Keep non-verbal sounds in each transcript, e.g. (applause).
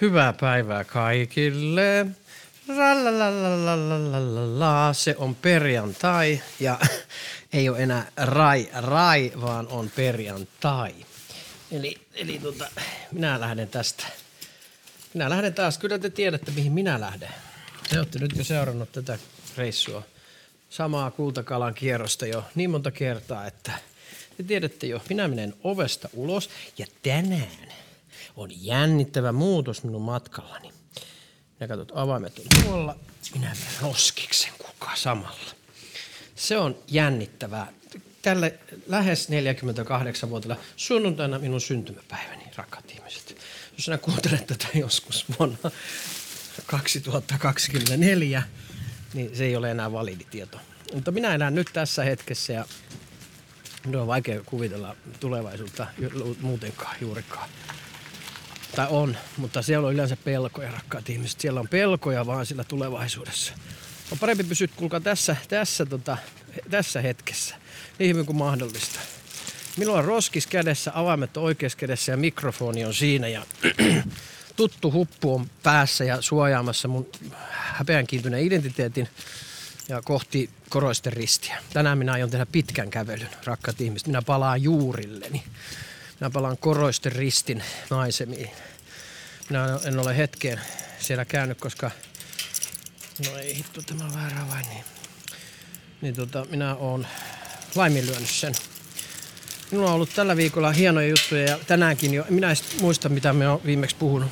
Hyvää päivää kaikille. Se on perjantai ja (laughs) ei ole enää rai rai, vaan on perjantai. Eli, eli tuota, minä lähden tästä. Minä lähden taas. Kyllä te tiedätte, mihin minä lähden. Te olette nyt jo seurannut tätä reissua. Samaa kultakalan kierrosta jo niin monta kertaa, että te tiedätte jo. Minä menen ovesta ulos ja tänään – jännittävä muutos minun matkallani. Ja katsot, avaimet on tuolla, minä menen roskiksen kuka samalla. Se on jännittävää. Tälle lähes 48-vuotiaalla sunnuntaina minun syntymäpäiväni, rakkaat ihmiset. Jos sinä kuuntelet tätä joskus vuonna 2024, niin se ei ole enää validi tieto. Mutta minä elän nyt tässä hetkessä ja on vaikea kuvitella tulevaisuutta muutenkaan juurikaan. Tai on, mutta siellä on yleensä pelkoja, rakkaat ihmiset. Siellä on pelkoja vaan sillä tulevaisuudessa. On parempi pysyä, kuulkaa, tässä, tässä, tota, tässä hetkessä. Niin hyvin kuin mahdollista. Minulla on roskis kädessä, avaimet on oikeassa kädessä ja mikrofoni on siinä. Ja (clears throat) tuttu huppu on päässä ja suojaamassa mun häpeän kiintyneen identiteetin ja kohti koroisten ristiä. Tänään minä aion tehdä pitkän kävelyn, rakkaat ihmiset. Minä palaan juurilleni. Minä palaan koroisten ristin naisemiin. Minä en ole hetkeen siellä käynyt, koska... No ei hitto, tämä on väärä vai niin. Niin tota, minä olen laiminlyönyt sen. Minulla on ollut tällä viikolla hienoja juttuja ja tänäänkin jo. Minä en muista, mitä me on viimeksi puhunut.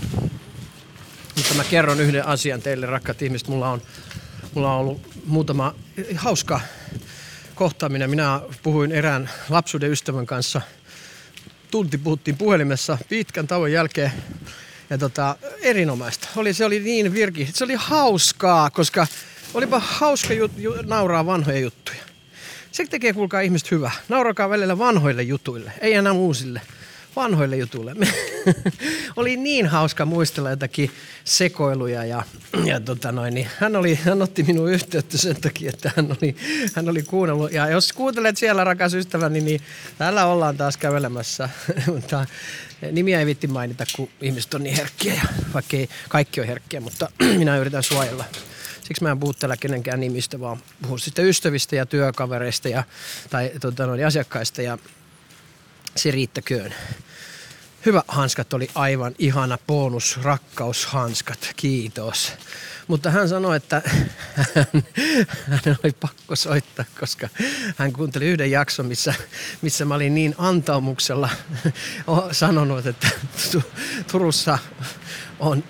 Mutta mä kerron yhden asian teille, rakkaat ihmiset. Mulla on, mulla on ollut muutama hauska kohtaaminen. Minä puhuin erään lapsuuden ystävän kanssa – tunti puhuttiin puhelimessa pitkän tauon jälkeen. Ja tota, erinomaista. Oli, se oli niin virki. Se oli hauskaa, koska olipa hauska jut, ju, nauraa vanhoja juttuja. Se tekee, kuulkaa ihmiset hyvä. Naurakaa välillä vanhoille jutuille, ei enää uusille vanhoille jutuille. (laughs) oli niin hauska muistella jotakin sekoiluja ja, ja tota noin, niin hän, oli, hän otti minun yhteyttä sen takia, että hän oli, hän oli kuunnellut. Ja jos kuuntelet siellä, rakas ystäväni, niin täällä ollaan taas kävelemässä. (laughs) mutta nimiä ei vitti mainita, kun ihmiset on niin herkkiä, ja, vaikka ei kaikki on herkkiä, mutta (clears throat) minä yritän suojella. Siksi mä en puhu täällä kenenkään nimistä, vaan puhun sitten ystävistä ja työkavereista ja, tai tota noin, asiakkaista ja se riittäköön. Hyvä hanskat oli aivan ihana bonus, rakkaushanskat, kiitos. Mutta hän sanoi, että hän, (laughs) hän oli pakko soittaa, koska hän kuunteli yhden jakson, missä, missä mä olin niin antaumuksella (laughs) sanonut, että Turussa on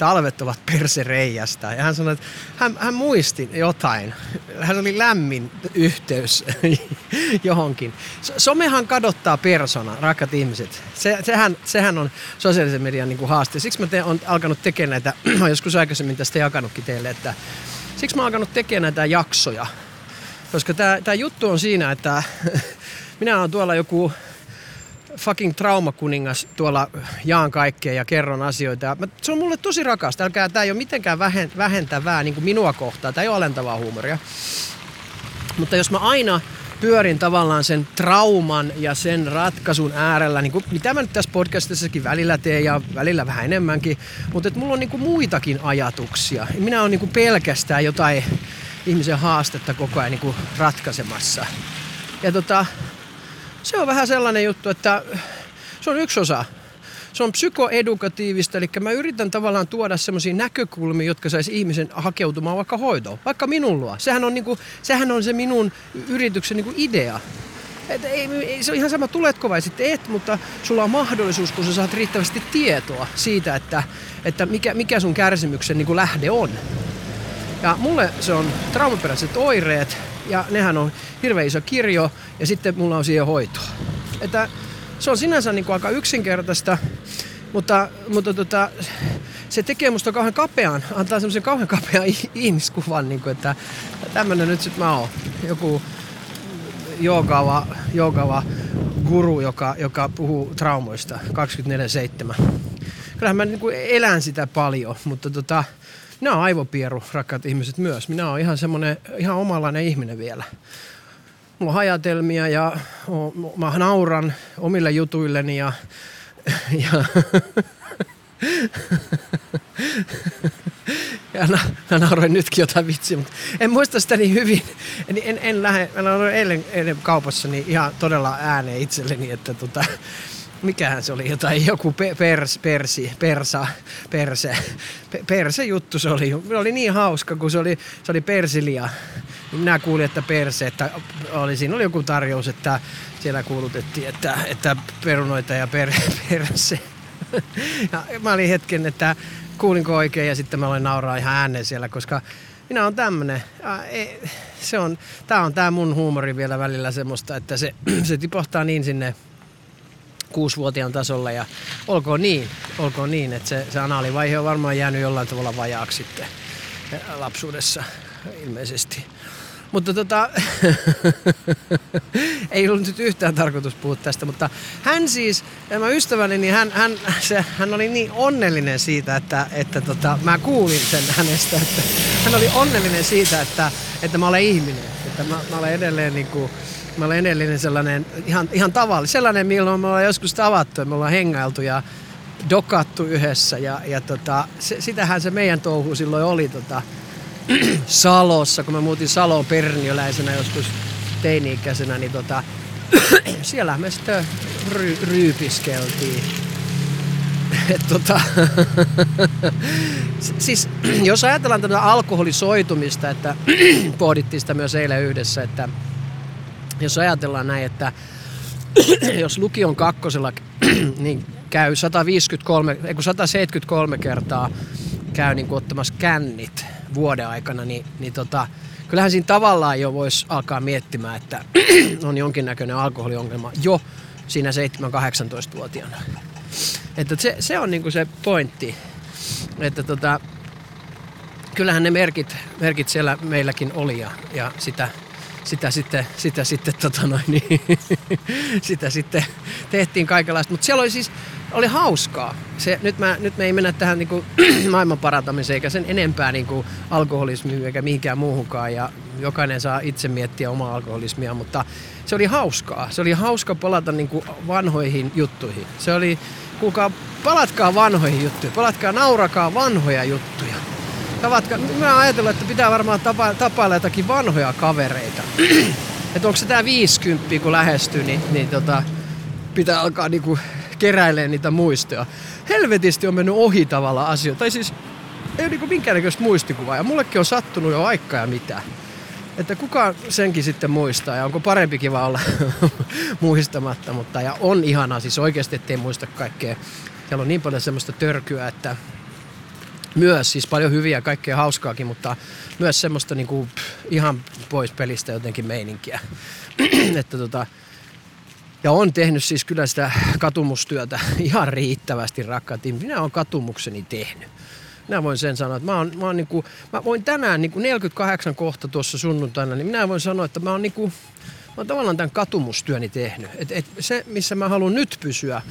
talvet ovat persereijästä. Ja hän sanoi, että hän, hän muisti jotain. Hän oli lämmin yhteys (laughs) johonkin. Somehan kadottaa persona, rakkaat ihmiset. Se, sehän, sehän on sosiaalisen median niin kuin haaste. Siksi mä te, on alkanut tekemään näitä, (clears throat) joskus aikaisemmin tästä jakanutkin teille, että siksi mä alkanut tekemään näitä jaksoja. Koska tämä juttu on siinä, että (laughs) minä olen tuolla joku fucking traumakuningas tuolla jaan kaikkea ja kerron asioita. Ja se on mulle tosi rakasta. Älkää, tämä ei ole mitenkään vähentävää niin kuin minua kohtaan. Tämä ei ole alentavaa huumoria. Mutta jos mä aina pyörin tavallaan sen trauman ja sen ratkaisun äärellä, niin kuin, mitä mä nyt tässä podcastissakin välillä teen ja välillä vähän enemmänkin, mutta että mulla on niin kuin muitakin ajatuksia. Minä olen niin kuin pelkästään jotain ihmisen haastetta koko ajan niin kuin ratkaisemassa. Ja tota, se on vähän sellainen juttu, että se on yksi osa. Se on psykoedukatiivista, eli mä yritän tavallaan tuoda semmoisia näkökulmia, jotka saisi ihmisen hakeutumaan vaikka hoitoon, vaikka minun luo. Sehän on, niinku, sehän on se minun yrityksen niinku idea. Et ei, ei, se on ihan sama, tuletko vai sitten et, mutta sulla on mahdollisuus, kun sä saat riittävästi tietoa siitä, että, että mikä, mikä sun kärsimyksen niin lähde on. Ja mulle se on traumaperäiset oireet, ja nehän on hirveän iso kirjo, ja sitten mulla on siihen hoitoa. Että se on sinänsä niin kuin aika yksinkertaista, mutta, mutta tota, se tekee musta kauhean kapean, antaa semmoisen kauhean kapean ihmiskuvan, niin kuin, että tämmönen nyt sit mä oon. Joku joogava, joogava guru, joka, joka puhuu traumoista 24-7. Kyllähän mä niin kuin elän sitä paljon, mutta tota, minä olen aivopieru, rakkaat ihmiset myös. Minä olen ihan semmoinen, ihan omanlainen ihminen vielä. Mulla on hajatelmia ja mä nauran omille jutuilleni ja, (laughs) ja (laughs) ja na, mä nauroin nytkin jotain vitsiä, mutta en muista sitä niin hyvin. En, en, en lähde, mä olen eilen, eilen kaupassa niin ihan todella ääneen itselleni, että tota, mikähän se oli, jotain, joku pers, persi, persa, perse, perse juttu se oli. Se oli niin hauska, kun se oli, se oli persilia. Minä kuulin, että perse, että oli, siinä oli joku tarjous, että siellä kuulutettiin, että, että perunoita ja per, (laughs) perse. Ja mä olin hetken, että kuulinko oikein ja sitten mä olen nauraa ihan ääneen siellä, koska minä on tämmönen. Se on, tää on tää mun huumori vielä välillä semmoista, että se, (clears throat) se tipahtaa niin sinne kuusivuotiaan tasolla ja olkoon niin, olkoon niin, että se, se anaalivaihe on varmaan jäänyt jollain tavalla vajaaksi sitten lapsuudessa ilmeisesti. Mutta tota, (laughs) ei ollut nyt yhtään tarkoitus puhua tästä, mutta hän siis, tämä ystäväni, niin hän, hän, se, hän oli niin onnellinen siitä, että, että tota, mä kuulin sen hänestä, että hän oli onnellinen siitä, että, että mä olen ihminen, että mä, mä olen edelleen niin kuin, mä olen edelleen sellainen ihan, ihan tavallinen, sellainen milloin me ollaan joskus tavattu ja me ollaan hengailtu ja dokattu yhdessä ja, ja tota, se, sitähän se meidän touhu silloin oli tota, (clears throat) Salossa, kun mä muutin Saloon perniöläisenä joskus teini-ikäisenä, niin tota, (clears throat) siellä me sitten ry- ryypiskeltiin. (laughs) Et tota, (laughs) siis (clears throat) jos ajatellaan tätä alkoholisoitumista, että pohdittiin sitä myös eilen yhdessä, että jos ajatellaan näin, että (clears throat) jos lukion kakkosella (clears throat) niin käy 153, 173 kertaa käy niin ottamassa kännit vuoden aikana, niin, niin tota, kyllähän siinä tavallaan jo voisi alkaa miettimään, että (clears throat) on jonkinnäköinen alkoholiongelma jo siinä 7-18-vuotiaana. Että se, se on niin se pointti, että tota, kyllähän ne merkit, merkit siellä meilläkin oli ja, ja sitä, sitä sitten, sitä sitten, tota noin, niin, (laughs) sitä sitten tehtiin kaikenlaista. Mutta siellä oli siis, oli hauskaa. Se, nyt, mä, nyt me ei mennä tähän niinku, (clears throat) maailman parantamiseen eikä sen enempää niinku, alkoholismiin eikä mihinkään muuhunkaan. Ja jokainen saa itse miettiä omaa alkoholismia, mutta se oli hauskaa. Se oli hauska palata niinku, vanhoihin juttuihin. Se oli, kuulkaa, palatkaa vanhoihin juttuihin, palatkaa, naurakaa vanhoja juttuja. Tavatkaa, mä ajatellut, että pitää varmaan tapa, tapailla jotakin vanhoja kavereita. (clears throat) että onko se tää 50 kun lähestyy, niin, niin tota, pitää alkaa niinku keräilee niitä muistoja. Helvetisti on mennyt ohi tavalla asioita. Tai siis ei ole niinku minkäännäköistä muistikuvaa. Ja mullekin on sattunut jo aikaa ja mitä. Että kuka senkin sitten muistaa ja onko parempikin vaan olla (laughs) muistamatta. Mutta ja on ihanaa siis oikeasti, ettei muista kaikkea. Siellä on niin paljon semmoista törkyä, että myös siis paljon hyviä kaikkea hauskaakin, mutta myös semmoista niinku, pff, ihan pois pelistä jotenkin meininkiä. (clears throat) että tota, ja on tehnyt siis kyllä sitä katumustyötä (laughs) ihan riittävästi rakkaat Minä olen katumukseni tehnyt. Minä voin sen sanoa, että mä, oon, mä, oon niinku, mä voin tänään niinku 48 kohta tuossa sunnuntaina, niin minä voin sanoa, että mä oon, niinku, mä oon tavallaan tämän katumustyöni tehnyt. Et, et se, missä mä haluan nyt pysyä,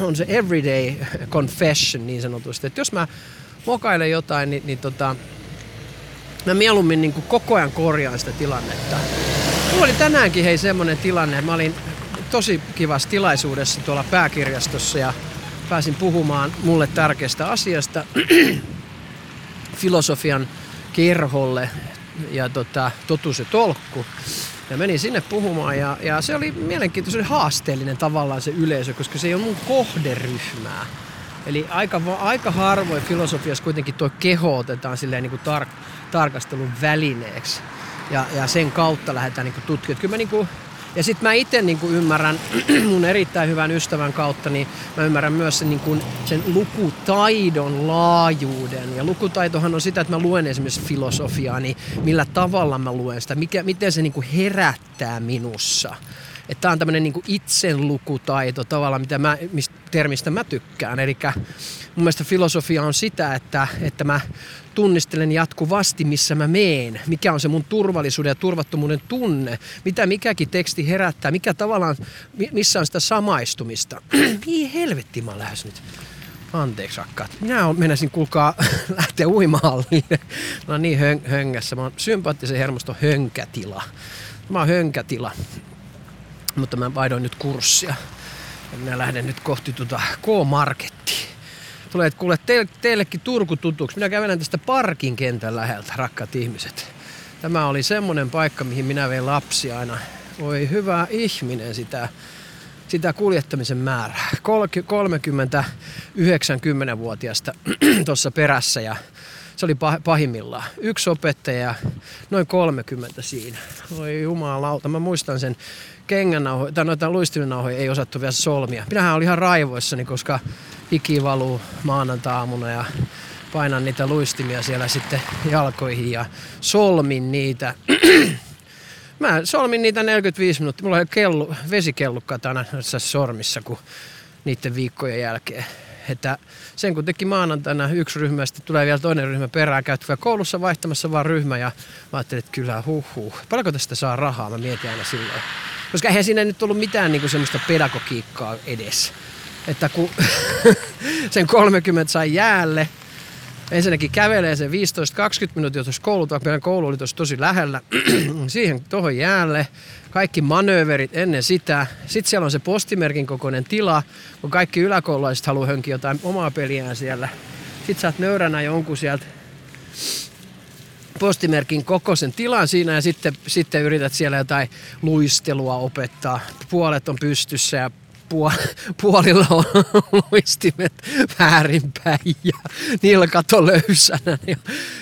on se everyday confession niin sanotusti. Että jos mä mokailen jotain, niin, niin tota, mä mieluummin niin kuin koko ajan korjaan sitä tilannetta. Mulla oli tänäänkin hei semmonen tilanne, mä olin tosi kivassa tilaisuudessa tuolla pääkirjastossa ja pääsin puhumaan mulle tärkeästä asiasta (clears throat) filosofian kerholle ja tota, totuus ja tolkku. Ja menin sinne puhumaan ja, ja se oli mielenkiintoisen haasteellinen tavallaan se yleisö, koska se ei ole mun kohderyhmää. Eli aika, aika harvoin filosofiassa kuitenkin tuo keho otetaan silleen niin kuin tar, tarkastelun välineeksi ja, ja sen kautta lähdetään niin tutkimaan. Kyllä mä niin kuin, ja sitten mä itse niin ymmärrän (clears throat) mun erittäin hyvän ystävän kautta, niin mä ymmärrän myös sen, niin kuin, sen lukutaidon laajuuden. Ja lukutaitohan on sitä, että mä luen esimerkiksi filosofiaa, niin millä tavalla mä luen sitä, mikä, miten se niin kuin herättää minussa. Tämä on tämmöinen niin itselukutaito tavallaan, mitä mä, mistä termistä mä tykkään. Eli mun mielestä filosofia on sitä, että, että mä tunnistelen jatkuvasti, missä mä meen, mikä on se mun turvallisuuden ja turvattomuuden tunne, mitä mikäkin teksti herättää, mikä tavallaan, missä on sitä samaistumista. (clears throat) Mihin helvettiin mä lähes nyt? Anteeksi rakkaat. Minä menisin kuulkaa (laughs) lähteä uimahallille. Mä oon niin höng, höngässä. Mä oon sympaattisen hermoston hönkätila. Mä oon hönkätila. Mutta mä vaihdoin nyt kurssia. Ja minä lähden nyt kohti tuota K-Markettia tulee kuule te, teillekin Turku tutuksi. Minä kävelen tästä parkin kentän läheltä, rakkaat ihmiset. Tämä oli semmoinen paikka, mihin minä vein lapsi aina. Voi hyvä ihminen sitä, sitä kuljettamisen määrää. 30-90-vuotiaasta (clears throat) tuossa perässä ja se oli pahimmillaan. Yksi opettaja, noin 30 siinä. Oi jumalauta, mä muistan sen kengännauhoja, tai noita luistimenauhoja ei osattu vielä solmia. Minähän olin ihan raivoissani, koska hiki valuu maanantaamuna ja painan niitä luistimia siellä sitten jalkoihin ja solmin niitä. (clears throat) Mä solmin niitä 45 minuuttia. Mulla oli kellu, vesikellukka tänä sormissa, kun niiden viikkojen jälkeen. Että sen kun teki maanantaina yksi ryhmä, sitten tulee vielä toinen ryhmä perään, käyt koulussa vaihtamassa vaan ryhmä ja mä ajattelin, että kyllä huh huh. Paljonko tästä saa rahaa? Mä mietin aina silloin. Koska eihän siinä nyt tullut mitään niin kuin semmoista pedagogiikkaa edes. Että kun (laughs) sen 30 sai jäälle, ensinnäkin kävelee se 15-20 minuuttia tuossa koulut, vaikka meidän koulu oli tuossa tosi lähellä, (clears throat) siihen tuohon jäälle, kaikki manööverit ennen sitä. Sitten siellä on se postimerkin kokoinen tila, kun kaikki yläkoululaiset haluaa hönkiä jotain omaa peliään siellä. Sitten sä oot nöyränä jonkun sieltä postimerkin kokoisen tilan siinä ja sitten, sitten yrität siellä jotain luistelua opettaa. Puolet on pystyssä ja (laughs) puolilla on (laughs) luistimet väärinpäin ja nilkat on löysänä.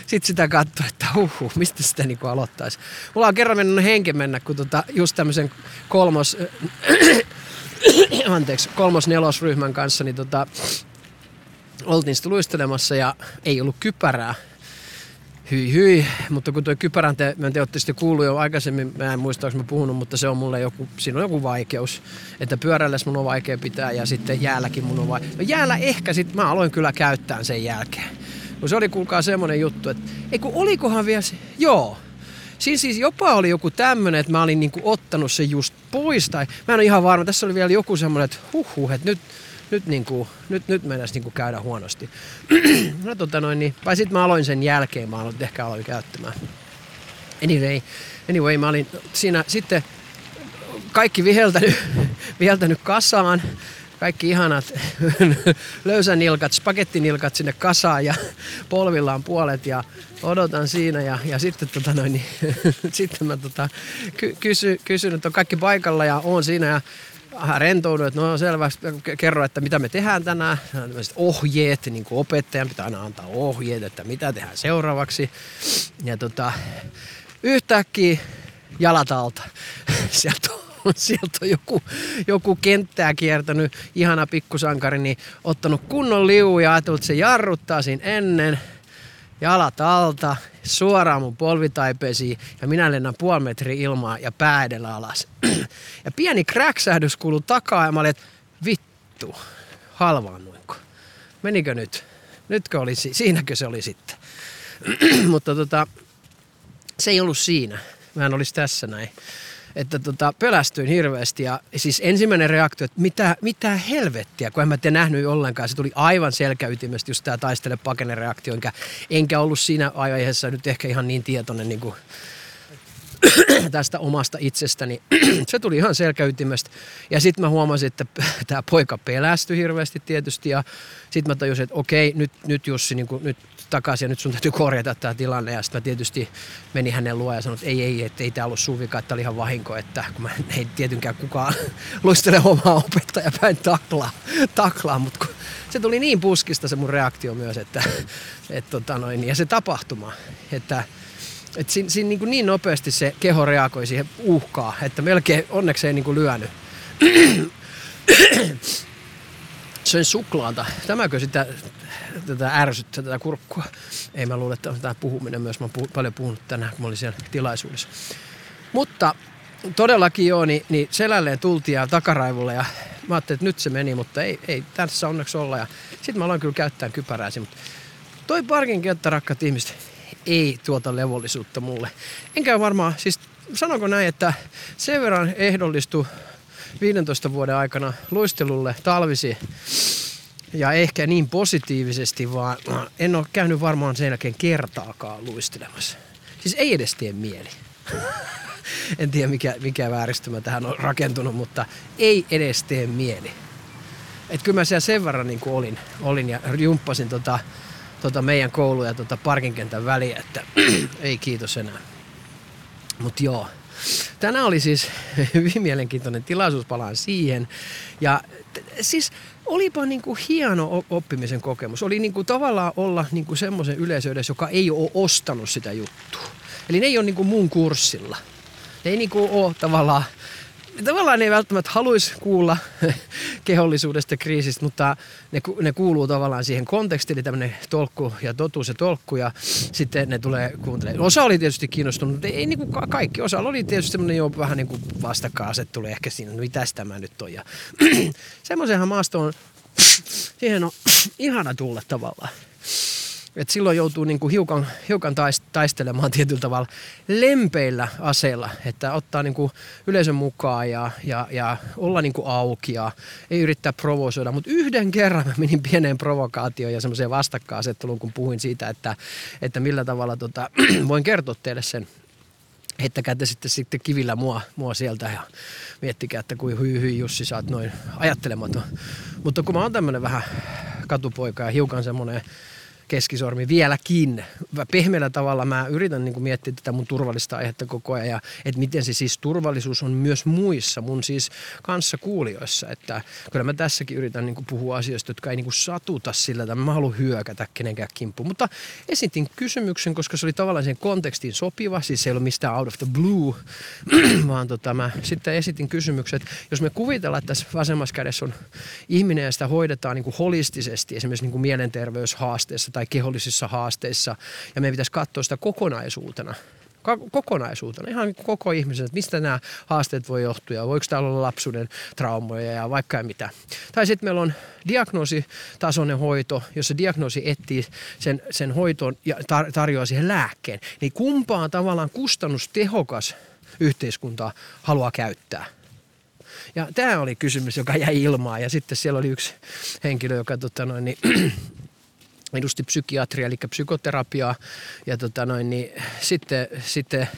Sitten sitä katsoo, että uhu, mistä sitä niinku aloittaisi. Mulla on kerran mennyt henke mennä, kun tota, just tämmöisen kolmos, (coughs) anteeksi, kolmos-nelosryhmän kanssa, niin tota, oltiin sitten luistelemassa ja ei ollut kypärää hyi hyi, mutta kun tuo kypärän te, mä en tiedä, sitten kuullut jo aikaisemmin, mä en muista, onko mä puhunut, mutta se on mulle joku, siinä on joku vaikeus, että pyörällä mun on vaikea pitää ja sitten jäälläkin mun on vaikea. No jäällä ehkä sitten mä aloin kyllä käyttää sen jälkeen. Kun se oli kuulkaa semmonen juttu, että ei kun olikohan vielä se, joo, Siinä siis jopa oli joku tämmönen, että mä olin niinku ottanut sen just pois. Tai mä en ole ihan varma. Tässä oli vielä joku semmonen, että huh, huh että nyt, nyt, niin kuin, nyt, nyt mennäisi niin kuin käydä huonosti. (clears throat) no, tota noin, niin, vai sitten mä aloin sen jälkeen, mä aloin, ehkä aloin käyttämään. Anyway, anyway, mä olin siinä sitten kaikki viheltänyt, (laughs) viheltänyt kasaan, kaikki ihanat (laughs) löysänilkat, spagettinilkat sinne kasaan ja (laughs) polvillaan puolet ja odotan siinä ja, ja sitten, tota noin, niin, sitten mä tota, ky, kysy, kysyn, että on kaikki paikalla ja on siinä ja vähän rentoudun, että no selvä, kerro, että mitä me tehdään tänään. Ohjeet, niin kuin opettajan pitää aina antaa ohjeet, että mitä tehdään seuraavaksi. Ja tota, yhtäkkiä jalat alta. (laughs) Sieltä on, sieltä on joku, joku kenttää kiertänyt, ihana pikkusankari, niin ottanut kunnon liu ja ajatellut, että se jarruttaa siinä ennen – jalat alta, suoraan mun polvitaipeisiin ja minä lennän puoli metriä ilmaa ja pää edellä alas. (clears throat) Ja pieni kräksähdys kuuluu takaa ja mä olin, että vittu, halvaannuinko? Menikö nyt? Nytkö oli, siinäkö se oli sitten? (clears throat) Mutta tota, se ei ollut siinä. Mä en olisi tässä näin että tota, pelästyin hirveästi ja siis ensimmäinen reaktio, että mitä, mitä helvettiä, kun en mä te nähnyt ollenkaan. Se tuli aivan selkäytimestä just tämä taistele pakene reaktio, enkä, enkä ollut siinä aiheessa nyt ehkä ihan niin tietoinen niin kuin (clears throat) tästä omasta itsestäni. (clears throat) se tuli ihan selkäytimestä. Ja sitten mä huomasin, että (clears throat) tämä poika pelästyi hirveästi tietysti. Ja sitten mä tajusin, että okei, nyt, nyt Jussi, niin kuin, nyt takaisin ja nyt sun täytyy korjata tämä tilanne. Ja sitten mä tietysti menin hänen luo ja sanoin, että ei, ei, että ei tämä ollut sun vika, että oli ihan vahinko, että kun mä (laughs) ei tietynkään kukaan (laughs) luistele omaa opettaja päin taklaa, (laughs) taklaa mutta se tuli niin puskista se mun reaktio myös, että et, tota noin, ja se tapahtuma, että et siinä, siinä niin, niin nopeasti se keho reagoi siihen uhkaa, että melkein onneksi ei niin kuin lyönyt. (clears throat) Söin suklaata. Tämäkö sitä tätä ärsyttää, tätä kurkkua? Ei mä luule, että tämä puhuminen myös. Mä oon paljon puhunut tänään, kun mä olin siellä tilaisuudessa. Mutta todellakin joo, niin, niin selälleen tultiin ja takaraivulle ja mä ajattelin, että nyt se meni, mutta ei, ei tässä onneksi olla. Ja sitten mä aloin kyllä käyttää kypärääsi, mutta toi parkin kenttä, rakkaat ihmiset, ei tuota levollisuutta mulle. Enkä varmaan, siis sanonko näin, että sen verran ehdollistu 15 vuoden aikana luistelulle talvisi ja ehkä niin positiivisesti, vaan en ole käynyt varmaan sen jälkeen kertaakaan luistelemassa. Siis ei edes tee mieli. (laughs) en tiedä mikä, mikä vääristymä tähän on rakentunut, mutta ei edes tee mieli. että kyllä mä siellä sen verran niin olin, olin ja jumppasin tota, tota meidän koulu ja tota parkinkentän väliä, että (clears throat) ei kiitos enää. Mutta joo, tänään oli siis (laughs) hyvin mielenkiintoinen tilaisuus, palaan siihen. Ja t- siis olipa niin kuin hieno oppimisen kokemus. Oli niin kuin tavallaan olla niin kuin semmoisen yleisö joka ei ole ostanut sitä juttua. Eli ne ei ole niin kuin mun kurssilla. Ne ei niin kuin ole tavallaan tavallaan ei välttämättä haluaisi kuulla (laughs) kehollisuudesta kriisistä, mutta ne, ne kuuluu tavallaan siihen kontekstiin, eli tämmöinen tolkku ja totuus ja tolkku, ja sitten ne tulee kuuntelemaan. Osa oli tietysti kiinnostunut, mutta ei niin kuin kaikki. Osa oli tietysti semmoinen jo vähän niin kuin vastakkainasettelu ehkä siinä, mitäs tämä nyt on. Ja (clears throat) semmoisenhan maastoon, (clears throat) siihen on (clears throat) ihana tulla tavallaan. Et silloin joutuu niinku hiukan, hiukan taistelemaan (laughs) tietyllä tavalla lempeillä aseilla, että ottaa niinku yleisön mukaan ja, ja, ja olla niinku auki ja ei yrittää provosoida. Mutta yhden kerran mä menin pieneen provokaatioon ja semmoiseen vastakkainasetteluun, kun puhuin siitä, että, että millä tavalla tota, (clears throat) voin kertoa teille sen heittäkää te sitten, sitten kivillä mua, mua sieltä ja miettikää, että kuin hyi hyi Jussi, sä oot noin ajattelematon. Mutta kun mä oon tämmönen vähän katupoika ja hiukan semmonen keskisormi vieläkin. Pehmeällä tavalla mä yritän niin kuin miettiä tätä mun turvallista aihetta koko ajan ja että miten se siis turvallisuus on myös muissa mun siis kanssa kuulijoissa. Että kyllä mä tässäkin yritän niin kuin puhua asioista, jotka ei niin kuin satuta sillä, että mä haluan hyökätä kenenkään kimppuun. Mutta esitin kysymyksen, koska se oli tavallaan sen kontekstiin sopiva, siis se ei ollut mistään out of the blue, (clears throat) vaan tota, mä sitten esitin kysymyksen, että jos me kuvitellaan, että tässä vasemmassa kädessä on ihminen ja sitä hoidetaan niin kuin holistisesti, esimerkiksi niin kuin mielenterveyshaasteessa tai kehollisissa haasteissa. Ja meidän pitäisi katsoa sitä kokonaisuutena kokonaisuutena, ihan koko ihmisen, että mistä nämä haasteet voi johtua ja voiko täällä olla lapsuuden traumoja ja vaikka ja mitä. Tai sitten meillä on diagnoositasoinen hoito, jossa diagnoosi etsii sen, sen hoitoon ja tar- tarjoaa siihen lääkkeen. Niin kumpaan tavallaan kustannustehokas yhteiskunta haluaa käyttää. Ja tämä oli kysymys, joka jäi ilmaan ja sitten siellä oli yksi henkilö, joka tota noin, niin, edusti psykiatria, eli psykoterapiaa. Ja tota noin, niin sitten, sitten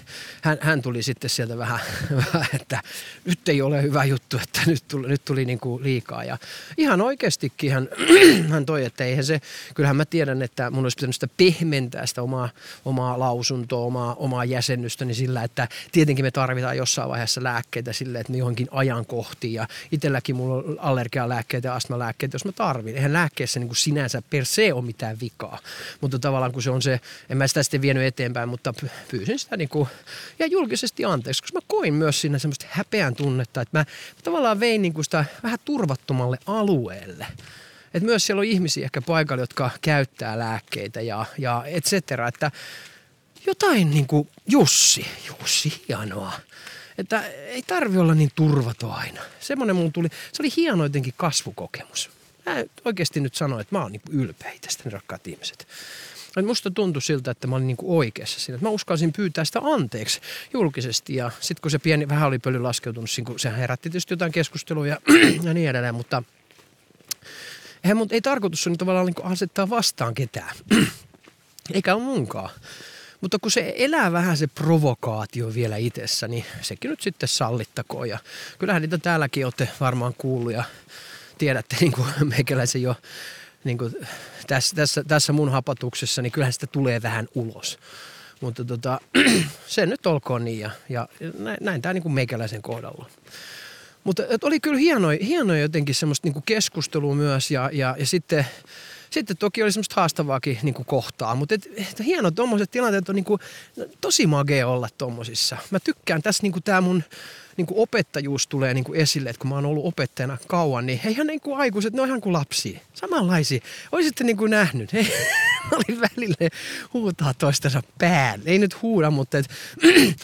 hän, hän, tuli sitten sieltä vähän, (laughs) että nyt ei ole hyvä juttu, että nyt tuli, nyt tuli niin kuin liikaa. Ja ihan oikeastikin hän, (clears throat) hän toi, että eihän se, kyllähän mä tiedän, että mun olisi pitänyt sitä pehmentää sitä omaa, omaa lausuntoa, omaa, omaa jäsennystäni sillä, että tietenkin me tarvitaan jossain vaiheessa lääkkeitä sille, että me johonkin ajankohtiin. Ja itselläkin mulla on allergialääkkeitä ja astmalääkkeitä, jos mä tarvin. Eihän lääkkeessä niin kuin sinänsä per se ole mitään mitään vikaa. Mutta tavallaan kun se on se, en mä sitä sitten vienyt eteenpäin, mutta pyysin sitä niin kuin, ja julkisesti anteeksi, koska mä koin myös siinä semmoista häpeän tunnetta, että mä tavallaan vein niin kuin sitä vähän turvattomalle alueelle. Että myös siellä on ihmisiä ehkä paikalla, jotka käyttää lääkkeitä ja, ja et cetera, että jotain niin kuin Jussi, Jussi, hienoa. Että ei tarvi olla niin turvaton aina. Semmoinen mun tuli, se oli hieno jotenkin kasvukokemus mä oikeasti nyt sanoin, että mä oon niinku ylpeä tästä, rakkaat ihmiset. Että musta tuntui siltä, että mä olin niinku oikeassa siinä. Mä uskalsin pyytää sitä anteeksi julkisesti. Ja sitten kun se pieni vähän oli pöly laskeutunut, niin sehän herätti tietysti jotain keskustelua ja, (clears throat) ja niin edelleen. Mutta eihän mun ei tarkoitus on tavallaan niin asettaa vastaan ketään. (clears throat) Eikä ole munkaan. Mutta kun se elää vähän se provokaatio vielä itsessä, niin sekin nyt sitten sallittakoon. Ja kyllähän niitä täälläkin olette varmaan kuullut tiedätte (laughs) niin kuin meikäläisen jo niin kuin tässä, tässä, tässä mun hapatuksessa, niin kyllähän sitä tulee vähän ulos. Mutta tota, (clears throat) se nyt olkoon niin ja, ja näin, näin tämä niin meikäläisen kohdalla. Mutta oli kyllä hienoja, hienoja jotenkin semmoista niin keskustelua myös ja, ja, ja sitten, sitten toki oli semmoista haastavaakin niin kuin kohtaa, mutta et, et hieno tuommoiset tilanteet on niin kuin, tosi magea olla tuommoisissa. Mä tykkään tässä niin tämä mun niin kuin opettajuus tulee niin kuin esille, että kun mä oon ollut opettajana kauan, niin eihän niin kuin aikuiset, ne on ihan kuin lapsia. Samanlaisia. Olisitte niin kuin nähnyt. Hei, (laughs) oli välillä huutaa toistensa pään. Ei nyt huuda, mutta et, (clears throat)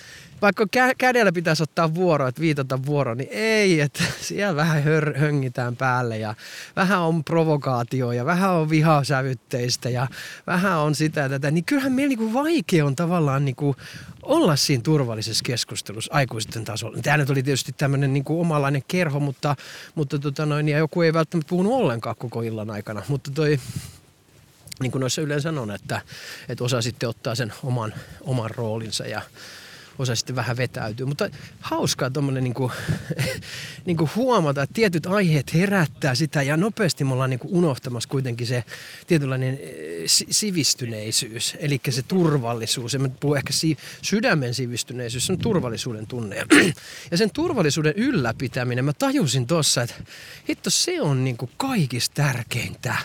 vaikka kä- kädellä pitäisi ottaa vuoro, että viitata vuoro, niin ei, että (laughs) siellä vähän hör- höngitään päälle ja vähän on provokaatio ja vähän on vihasävytteistä ja vähän on sitä tätä, niin kyllähän meillä niinku vaikea on tavallaan niinku olla siinä turvallisessa keskustelussa aikuisten tasolla. Tämä nyt oli tietysti tämmöinen niinku omalainen kerho, mutta, mutta tota noin, ja joku ei välttämättä puhunut ollenkaan koko illan aikana, mutta toi niin kuin noissa yleensä on, että, että osa sitten ottaa sen oman, oman roolinsa ja osa sitten vähän vetäytyy. Mutta hauskaa tuommoinen niinku, (laughs) niinku huomata, että tietyt aiheet herättää sitä ja nopeasti me ollaan niinku unohtamassa kuitenkin se tietynlainen eh, sivistyneisyys, eli se turvallisuus. En puhu ehkä si- sydämen sivistyneisyys, se on turvallisuuden tunne. (clears throat) Ja sen turvallisuuden ylläpitäminen, mä tajusin tuossa, että hitto se on niinku kaikista tärkeintä.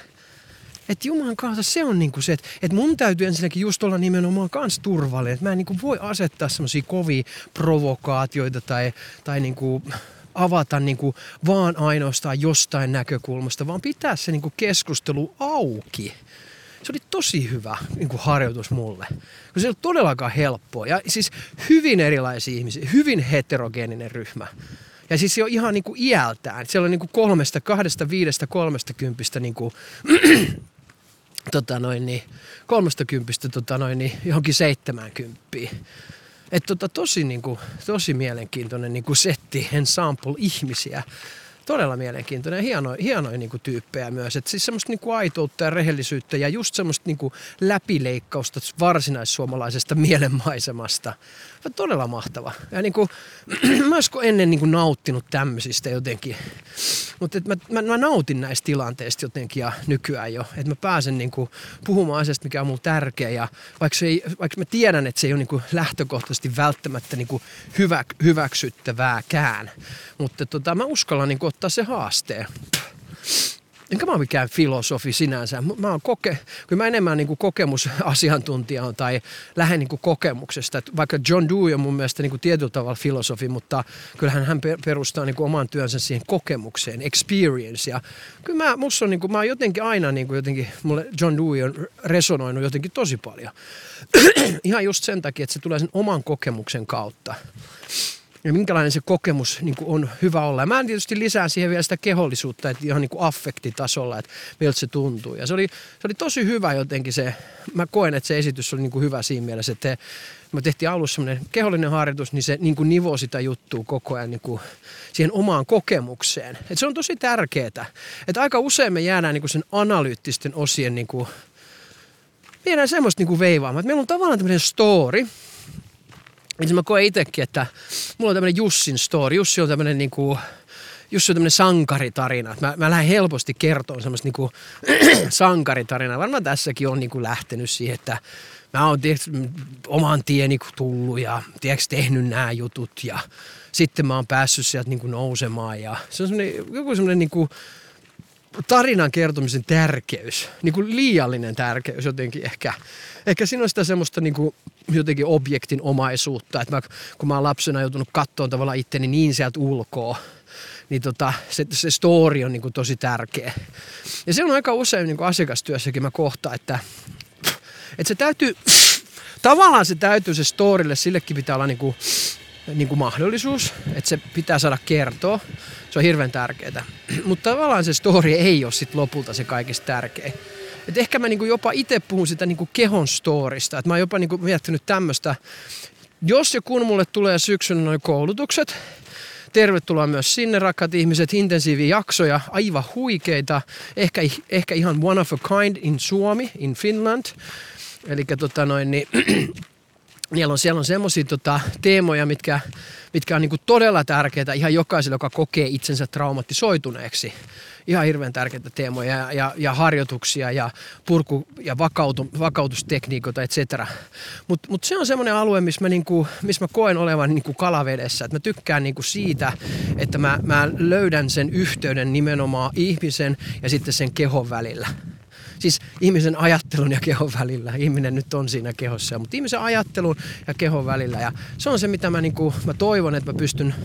Että Jumalan kanssa se on niinku se, että, että mun täytyy ensinnäkin just olla nimenomaan kans turvallinen. Että mä en niinku voi asettaa semmoisia kovia provokaatioita tai, tai niinku avata niinku vaan ainoastaan jostain näkökulmasta, vaan pitää se niinku keskustelu auki. Se oli tosi hyvä niinku harjoitus mulle. Kun se ei ollut todellakaan helppoa. Ja siis hyvin erilaisia ihmisiä, hyvin heterogeeninen ryhmä. Ja siis jo ihan niinku iältään. Siellä on niinku kolmesta, kahdesta, viidestä, kolmesta kympistä niinku tota noin, niin, 30 tota noin, niin, johonkin 70. Et tota, tosi, niin kuin, tosi mielenkiintoinen niin kuin setti, ensemble ihmisiä todella mielenkiintoinen ja hienoja, hienoja niin kuin tyyppejä myös. Et siis semmoista niin kuin aitoutta ja rehellisyyttä ja just semmoista niin kuin läpileikkausta varsinaissuomalaisesta mielenmaisemasta. Ja todella mahtava. Ja niin kuin, (clears throat) mä ennen niin kuin nauttinut tämmöisistä jotenkin. Mutta mä, mä, mä, nautin näistä tilanteista jotenkin ja nykyään jo. Että mä pääsen niin kuin puhumaan asiasta, mikä on mulle tärkeä. Ja vaikka, se ei, vaikka mä tiedän, että se ei ole niin kuin lähtökohtaisesti välttämättä niin kuin hyvä, hyväksyttävääkään. Mutta tota, mä uskallan niin kuin ottaa se haasteen. Enkä mä ole mikään filosofi sinänsä. Mä oon koke, kyllä mä enemmän niin kuin kokemusasiantuntija on tai lähden niin kuin kokemuksesta. Et vaikka John Dewey on mun mielestä niin kuin tietyllä tavalla filosofi, mutta kyllähän hän perustaa niin kuin oman työnsä siihen kokemukseen, experience. Ja kyllä mä, on, niin kuin, mä oon jotenkin aina niin kuin jotenkin, mulle John Dewey on resonoinut jotenkin tosi paljon. (clears throat) Ihan just sen takia, että se tulee sen oman kokemuksen kautta ja minkälainen se kokemus niin kuin on hyvä olla. Ja mä tietysti lisään siihen vielä sitä kehollisuutta, että ihan niin kuin affektitasolla, että miltä se tuntuu. Ja se oli, se oli tosi hyvä jotenkin se, mä koen, että se esitys oli niin kuin hyvä siinä mielessä, että me tehtiin alussa semmoinen kehollinen harjoitus, niin se niin kuin nivoo sitä juttua koko ajan niin kuin siihen omaan kokemukseen. Et se on tosi tärkeää. Että aika usein me jäädään niin kuin sen analyyttisten osien niin kuin, viedään semmoista niin kuin veivaamaan. Että meillä on tavallaan tämmöinen story, niin mä koen itsekin, että mulla on tämmöinen Jussin story. Jussi on tämmöinen niinku, Jussi on tämmöinen sankaritarina. Mä, mä lähden helposti kertomaan semmoista niinku (clears throat) sankaritarinaa. Varmaan tässäkin on niinku lähtenyt siihen, että mä oon tiiäks, oman tieni tullut ja tiiäks, tehnyt nämä jutut ja sitten mä oon päässyt sieltä niinku nousemaan. Ja se on semmoinen, joku semmoinen niinku, tarinan kertomisen tärkeys, niin kuin liiallinen tärkeys jotenkin ehkä. Ehkä siinä on sitä semmoista niin kuin jotenkin objektin omaisuutta, että mä, kun mä oon lapsena joutunut katsoa tavallaan itteni niin sieltä ulkoa, niin tota, se, se story on niin kuin tosi tärkeä. Ja se on aika usein niin kuin asiakastyössäkin mä kohtaan, että, että se täytyy, tavallaan se täytyy se storylle, sillekin pitää olla niin kuin, niin kuin mahdollisuus, että se pitää saada kertoa. Se on hirveän tärkeää. Mutta tavallaan se story ei ole sit lopulta se kaikista tärkein. Et ehkä mä niinku jopa itse puhun sitä niinku kehon storista. Et mä oon jopa niinku miettinyt tämmöistä. Jos ja kun mulle tulee syksyn noin koulutukset, tervetuloa myös sinne, rakkaat ihmiset, intensiiviä jaksoja, aivan huikeita, ehkä, ehkä ihan one of a kind in Suomi, in Finland. Eli tota noin, niin, siellä on, siellä on semmoisia tota, teemoja, mitkä, mitkä on niinku todella tärkeitä ihan jokaiselle, joka kokee itsensä traumatisoituneeksi ihan hirveän tärkeitä teemoja ja, ja, ja harjoituksia ja purku- ja vakautu, vakautustekniikoita, et cetera. Mutta mut se on semmoinen alue, missä mä, niinku, missä mä koen olevan niinku kalavedessä. Et mä tykkään niinku siitä, että mä, mä löydän sen yhteyden nimenomaan ihmisen ja sitten sen kehon välillä siis ihmisen ajattelun ja kehon välillä. Ihminen nyt on siinä kehossa, mutta ihmisen ajattelun ja kehon välillä. Ja se on se, mitä mä, kuin, mä toivon, että mä pystyn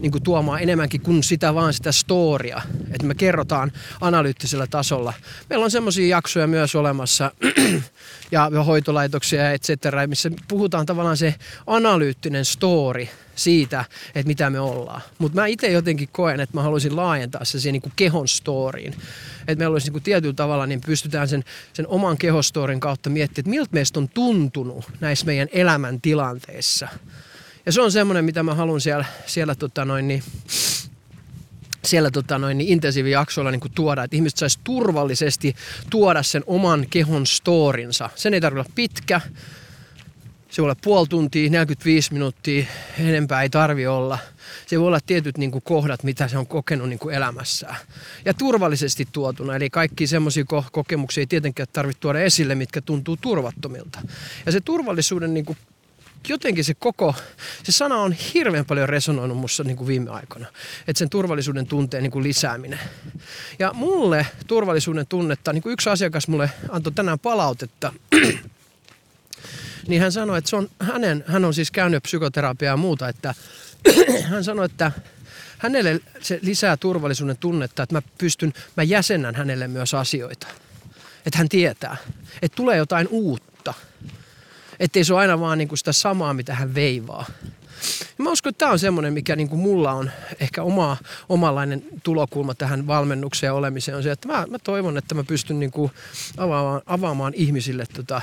niin kuin, tuomaan enemmänkin kuin sitä vaan sitä storia. Että me kerrotaan analyyttisellä tasolla. Meillä on semmoisia jaksoja myös olemassa (clears throat) ja hoitolaitoksia ja et cetera, missä puhutaan tavallaan se analyyttinen story siitä, että mitä me ollaan. Mutta mä itse jotenkin koen, että mä haluaisin laajentaa se siihen niin kehon storiin että meillä olisi niin kuin tietyllä tavalla, niin pystytään sen, sen oman kehostorin kautta miettimään, että miltä meistä on tuntunut näissä meidän elämän tilanteissa. Ja se on semmoinen, mitä mä haluan siellä, siellä tota noin, niin, siellä tota noin, niin intensiivijaksoilla niin tuoda, että ihmiset saisi turvallisesti tuoda sen oman kehon storinsa. Sen ei tarvitse olla pitkä, Se voi olla puoli tuntia, 45 minuuttia, enempää ei tarvi olla. Se voi olla tietyt niin kuin, kohdat, mitä se on kokenut niin kuin, elämässään. Ja turvallisesti tuotuna, eli kaikki semmoisia kokemuksia ei tietenkään tarvitse tuoda esille, mitkä tuntuu turvattomilta. Ja se turvallisuuden niin kuin, jotenkin se koko, se sana on hirveän paljon resonoinut musta niin viime aikoina. Että sen turvallisuuden tunteen niin kuin lisääminen. Ja mulle turvallisuuden tunnetta, niin kuin yksi asiakas mulle antoi tänään palautetta, niin hän sanoi, että se on hänen, hän on siis käynyt psykoterapiaa ja muuta, että (clears throat) hän sanoi, että hänelle se lisää turvallisuuden tunnetta, että mä pystyn, mä jäsennän hänelle myös asioita. Että hän tietää, että tulee jotain uutta. Että se ole aina vaan niinku sitä samaa, mitä hän veivaa. Ja mä uskon, että tämä on semmoinen, mikä niinku mulla on ehkä oma, omanlainen tulokulma tähän valmennukseen olemiseen on se, että mä, mä toivon, että mä pystyn niinku avaamaan, avaamaan ihmisille tota,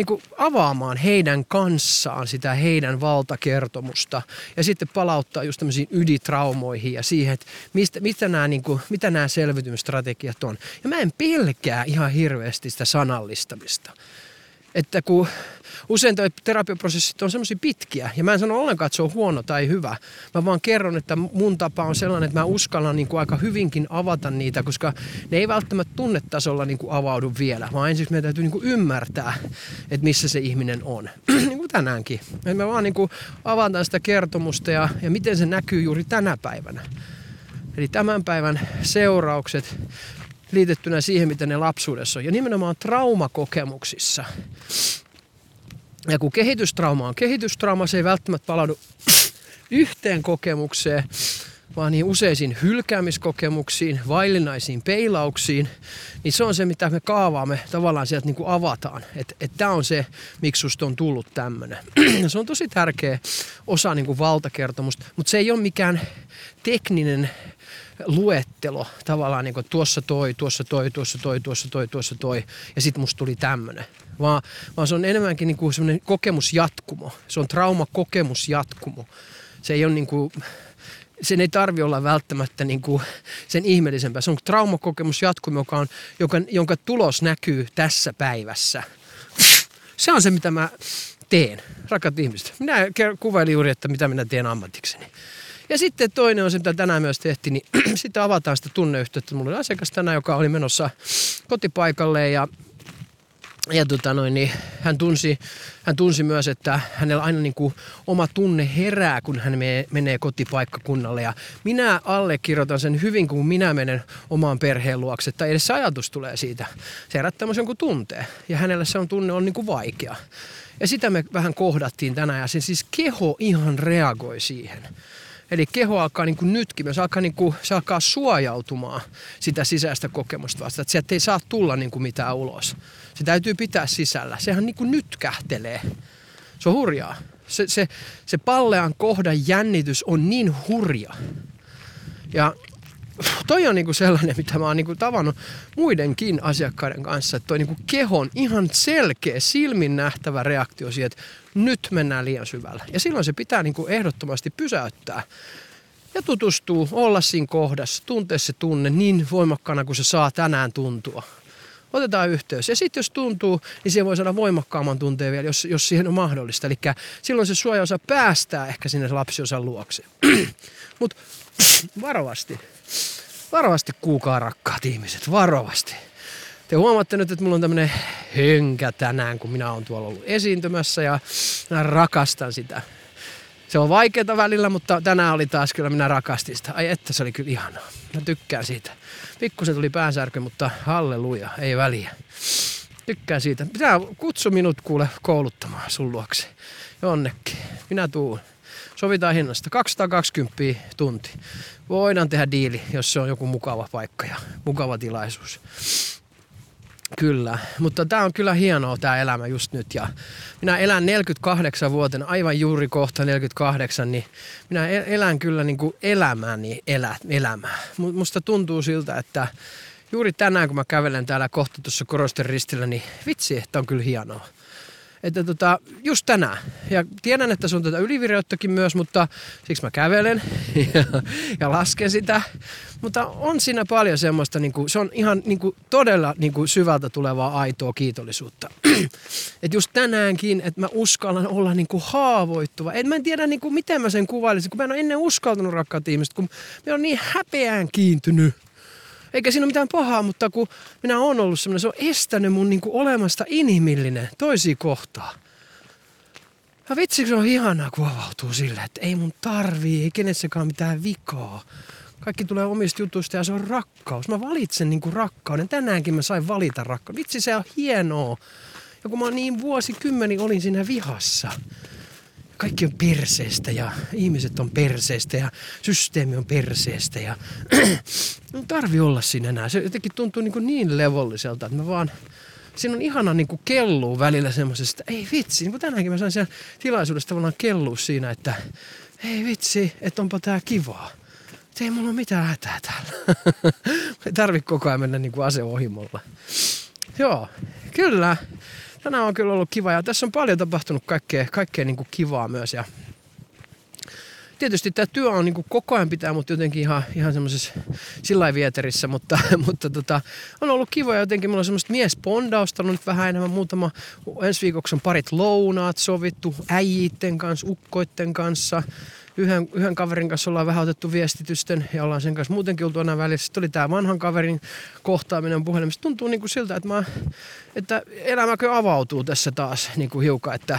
niin kuin avaamaan heidän kanssaan sitä heidän valtakertomusta ja sitten palauttaa just tämmöisiin ydintraumoihin ja siihen, että mistä, mitä, nämä, niin kuin, mitä nämä selvitymisstrategiat on. Ja mä en pelkää ihan hirveästi sitä sanallistamista. Että kun usein tuo terapiaprosessit on semmoisia pitkiä. Ja mä en sano ollenkaan, että se on huono tai hyvä. Mä vaan kerron, että mun tapa on sellainen, että mä uskallan niin kuin aika hyvinkin avata niitä, koska ne ei välttämättä tunnetasolla niin kuin avaudu vielä. Vaan ensin meidän täytyy niin ymmärtää, että missä se ihminen on. (clears throat) niin kuin tänäänkin. Et mä vaan niin kuin avataan sitä kertomusta ja, ja miten se näkyy juuri tänä päivänä. Eli tämän päivän seuraukset liitettynä siihen, mitä ne lapsuudessa on. Ja nimenomaan traumakokemuksissa. Ja kun kehitystrauma on kehitystrauma, se ei välttämättä palaudu (clears throat) yhteen kokemukseen, vaan niin useisiin hylkäämiskokemuksiin, vaillinaisiin peilauksiin, niin se on se, mitä me kaavaamme tavallaan sieltä niin kuin avataan. Että et tämä on se, miksi susta on tullut tämmöinen. (clears throat) se on tosi tärkeä osa niin kuin valtakertomusta, mutta se ei ole mikään tekninen luettelo tavallaan niin kuin tuossa toi, tuossa toi, tuossa toi, tuossa toi, tuossa toi ja sitten musta tuli tämmöinen. Vaan, vaan se on enemmänkin niin kuin semmoinen kokemusjatkumo. Se on traumakokemusjatkumo. Se ei ole niin kuin, sen ei tarvi olla välttämättä niin kuin sen ihmeellisempää. Se on traumakokemusjatkumo, joka on, joka, jonka tulos näkyy tässä päivässä. Se on se, mitä mä teen, rakat ihmiset. Minä kuvailin juuri, että mitä minä teen ammatikseni. Ja sitten toinen on se, mitä tänään myös tehtiin, niin (clears throat) sitten avataan sitä tunneyhteyttä. Mulla oli asiakas tänään, joka oli menossa kotipaikalle ja ja tota noin, niin hän, tunsi, hän tunsi myös, että hänellä aina niin kuin oma tunne herää, kun hän menee, kotipaikkakunnalle. Ja minä allekirjoitan sen hyvin, kun minä menen omaan perheen luokse. Tai edes ajatus tulee siitä. Se herättää myös jonkun tunteen. Ja hänellä se on tunne on niin kuin vaikea. Ja sitä me vähän kohdattiin tänään. Ja se siis keho ihan reagoi siihen. Eli keho alkaa niin kuin nytkin, se alkaa, niin kuin, se alkaa suojautumaan sitä sisäistä kokemusta vastaan. Että sieltä ei saa tulla niin kuin mitään ulos. Se täytyy pitää sisällä. Sehän niin kuin nytkähtelee. Se on hurjaa. Se, se, se pallean kohdan jännitys on niin hurja. Ja toi on niinku sellainen, mitä mä oon niinku tavannut muidenkin asiakkaiden kanssa, että toi niinku kehon ihan selkeä, silmin nähtävä reaktio siihen, että nyt mennään liian syvällä. Ja silloin se pitää niinku ehdottomasti pysäyttää ja tutustuu, olla siinä kohdassa, tuntea se tunne niin voimakkaana kuin se saa tänään tuntua. Otetaan yhteys. Ja sitten jos tuntuu, niin se voi saada voimakkaamman tunteen vielä, jos, jos siihen on mahdollista. Eli silloin se suojaosa päästää ehkä sinne lapsiosan luokse. (clears throat) Mutta varovasti. Varovasti kuukaa rakkaat ihmiset, varovasti. Te huomaatte nyt, että mulla on tämmönen hönkä tänään, kun minä olen tuolla ollut esiintymässä ja minä rakastan sitä. Se on vaikeaa välillä, mutta tänään oli taas kyllä, minä rakastin sitä. Ai että, se oli kyllä ihanaa. Mä tykkään siitä. Pikkusen tuli päänsärky, mutta halleluja, ei väliä. Tykkään siitä. Pitää kutsu minut kuule kouluttamaan sun luokse. Jonnekin. Minä tuun. Sovitaan hinnasta. 220 tunti. Voidaan tehdä diili, jos se on joku mukava paikka ja mukava tilaisuus. Kyllä, mutta tämä on kyllä hienoa tämä elämä just nyt ja minä elän 48 vuoten, aivan juuri kohta 48, niin minä e- elän kyllä niin kuin elämäni elä, elämää. Musta tuntuu siltä, että juuri tänään kun mä kävelen täällä kohta tuossa Korosten ristillä, niin vitsi, että on kyllä hienoa. Että tota, just tänään. Ja tiedän, että se on tätä ylivireyttäkin myös, mutta siksi mä kävelen ja, ja lasken sitä. Mutta on siinä paljon semmoista, niin kuin, se on ihan niin kuin, todella niin kuin, syvältä tulevaa aitoa kiitollisuutta. (clears throat) että just tänäänkin, että mä uskallan olla niin kuin, haavoittuva. Et mä en tiedä, niin kuin, miten mä sen kuvailisin, kun mä en ole ennen uskaltanut rakkaat ihmiset, kun mä on niin häpeään kiintynyt eikä siinä ole mitään pahaa, mutta kun minä olen ollut semmoinen, se on estänyt mun niin kuin olemasta inhimillinen toisiin kohtaan. Ja vitsi, se on ihanaa, kun avautuu sille, että ei mun tarvii, ei kenessäkään mitään vikaa. Kaikki tulee omista jutuista ja se on rakkaus. Mä valitsen niin kuin rakkauden. Tänäänkin mä sain valita rakkauden. Vitsi, se on hienoa. Ja kun mä niin vuosikymmeni olin siinä vihassa, kaikki on perseestä ja ihmiset on perseestä ja systeemi on perseestä ja (clears throat) tarvi olla siinä enää. Se jotenkin tuntuu niin, niin levolliselta, että mä vaan, siinä on ihana niin kuin kelluu välillä semmoisesta, ei vitsi, niin kuin tänäänkin mä sain sen tilaisuudesta tavallaan kellua siinä, että ei vitsi, että onpa tää kivaa. Et ei mulla ole mitään hätää täällä. (laughs) ei tarvi koko ajan mennä niin kuin aseohimolla. Joo, kyllä tänään on kyllä ollut kiva ja tässä on paljon tapahtunut kaikkea, kaikkea niin kuin kivaa myös ja tietysti tämä työ on niin kuin koko ajan pitää mut jotenkin ihan, ihan semmoisessa sillä vieterissä, mutta, (laughs) mutta tota, on ollut kiva ja jotenkin mulla on semmoista miespondausta nyt vähän enemmän muutama, ensi viikoksi on parit lounaat sovittu äijitten kanssa, ukkoitten kanssa, yhden, yhden kaverin kanssa ollaan vähän otettu viestitysten ja ollaan sen kanssa muutenkin oltu aina välissä. Sitten oli tämä vanhan kaverin kohtaaminen puhelimessa. Tuntuu niin kuin siltä, että, mä, että elämäkö avautuu tässä taas niin kuin hiukan, että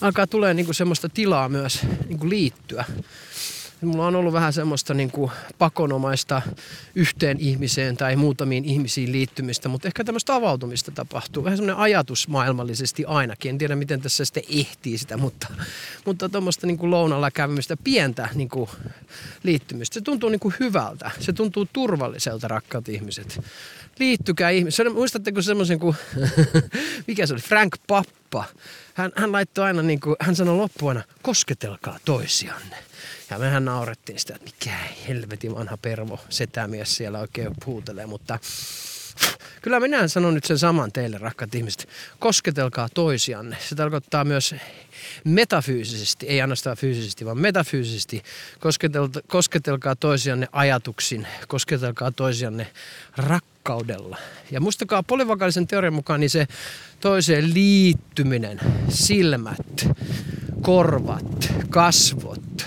alkaa tulee niin kuin semmoista tilaa myös niin kuin liittyä. Mulla on ollut vähän semmoista niin kuin pakonomaista yhteen ihmiseen tai muutamiin ihmisiin liittymistä, mutta ehkä tämmöistä avautumista tapahtuu. Vähän semmoinen ajatus maailmallisesti ainakin. En tiedä, miten tässä sitten ehtii sitä, mutta, mutta tuommoista niin kuin lounalla käymistä, pientä niin kuin liittymistä. Se tuntuu niin kuin hyvältä. Se tuntuu turvalliselta, rakkaat ihmiset. Liittykää ihmiset. Muistatteko semmoisen kuin, (laughs) mikä se oli, Frank Pappa. Hän, hän laittoi aina, niin kuin, hän sanoi loppuana, kosketelkaa toisianne. Ja mehän naurettiin sitä, että mikä helvetin vanha pervo setämies siellä oikein puutelee, mutta kyllä minä sanon nyt sen saman teille, rakkaat ihmiset. Kosketelkaa toisianne. Se tarkoittaa myös metafyysisesti, ei ainoastaan fyysisesti, vaan metafyysisesti. Kosketelka, kosketelkaa toisianne ajatuksin, kosketelkaa toisianne rakkaudella. Ja muistakaa polyvakaalisen teorian mukaan, niin se toiseen liittyminen, silmät, korvat, kasvot,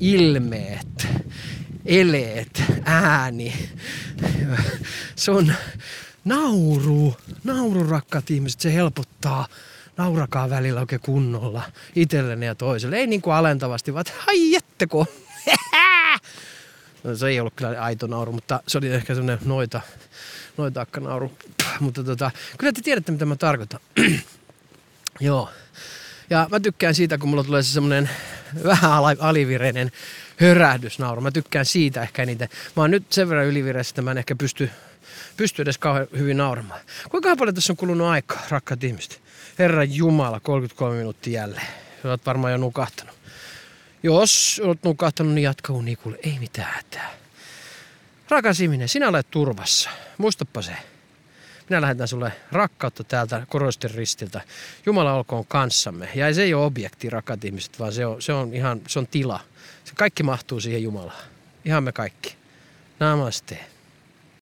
ilmeet, eleet, ääni, on nauru, nauru rakkaat ihmiset, se helpottaa. Naurakaa välillä oikein kunnolla itsellenne ja toiselle. Ei niin kuin alentavasti, vaan ai jättäkö. No, se ei ollut kyllä aito nauru, mutta se oli ehkä semmoinen noita, noita nauru. Mutta tota, kyllä te tiedätte, mitä mä tarkoitan. (clears throat) Joo. Ja mä tykkään siitä, kun mulla tulee se semmoinen vähän alivireinen hörähdysnauru. Mä tykkään siitä ehkä eniten. Mä oon nyt sen verran ylivireessä, että mä en ehkä pysty, pysty edes kauhean hyvin nauramaan. Kuinka paljon tässä on kulunut aikaa, rakkaat ihmiset? Herra Jumala, 33 minuuttia jälleen. Sä oot varmaan jo nukahtanut. Jos oot nukahtanut, niin jatka uni, kuule. Ei mitään hätää. Rakas ihminen, sinä olet turvassa. Muistappa se. Minä lähetän sulle rakkautta täältä korosten ristiltä. Jumala olkoon kanssamme. Ja se ei ole objekti, rakkaat ihmiset, vaan se on, se on ihan se on tila. Se kaikki mahtuu siihen Jumalaan. Ihan me kaikki. Namaste.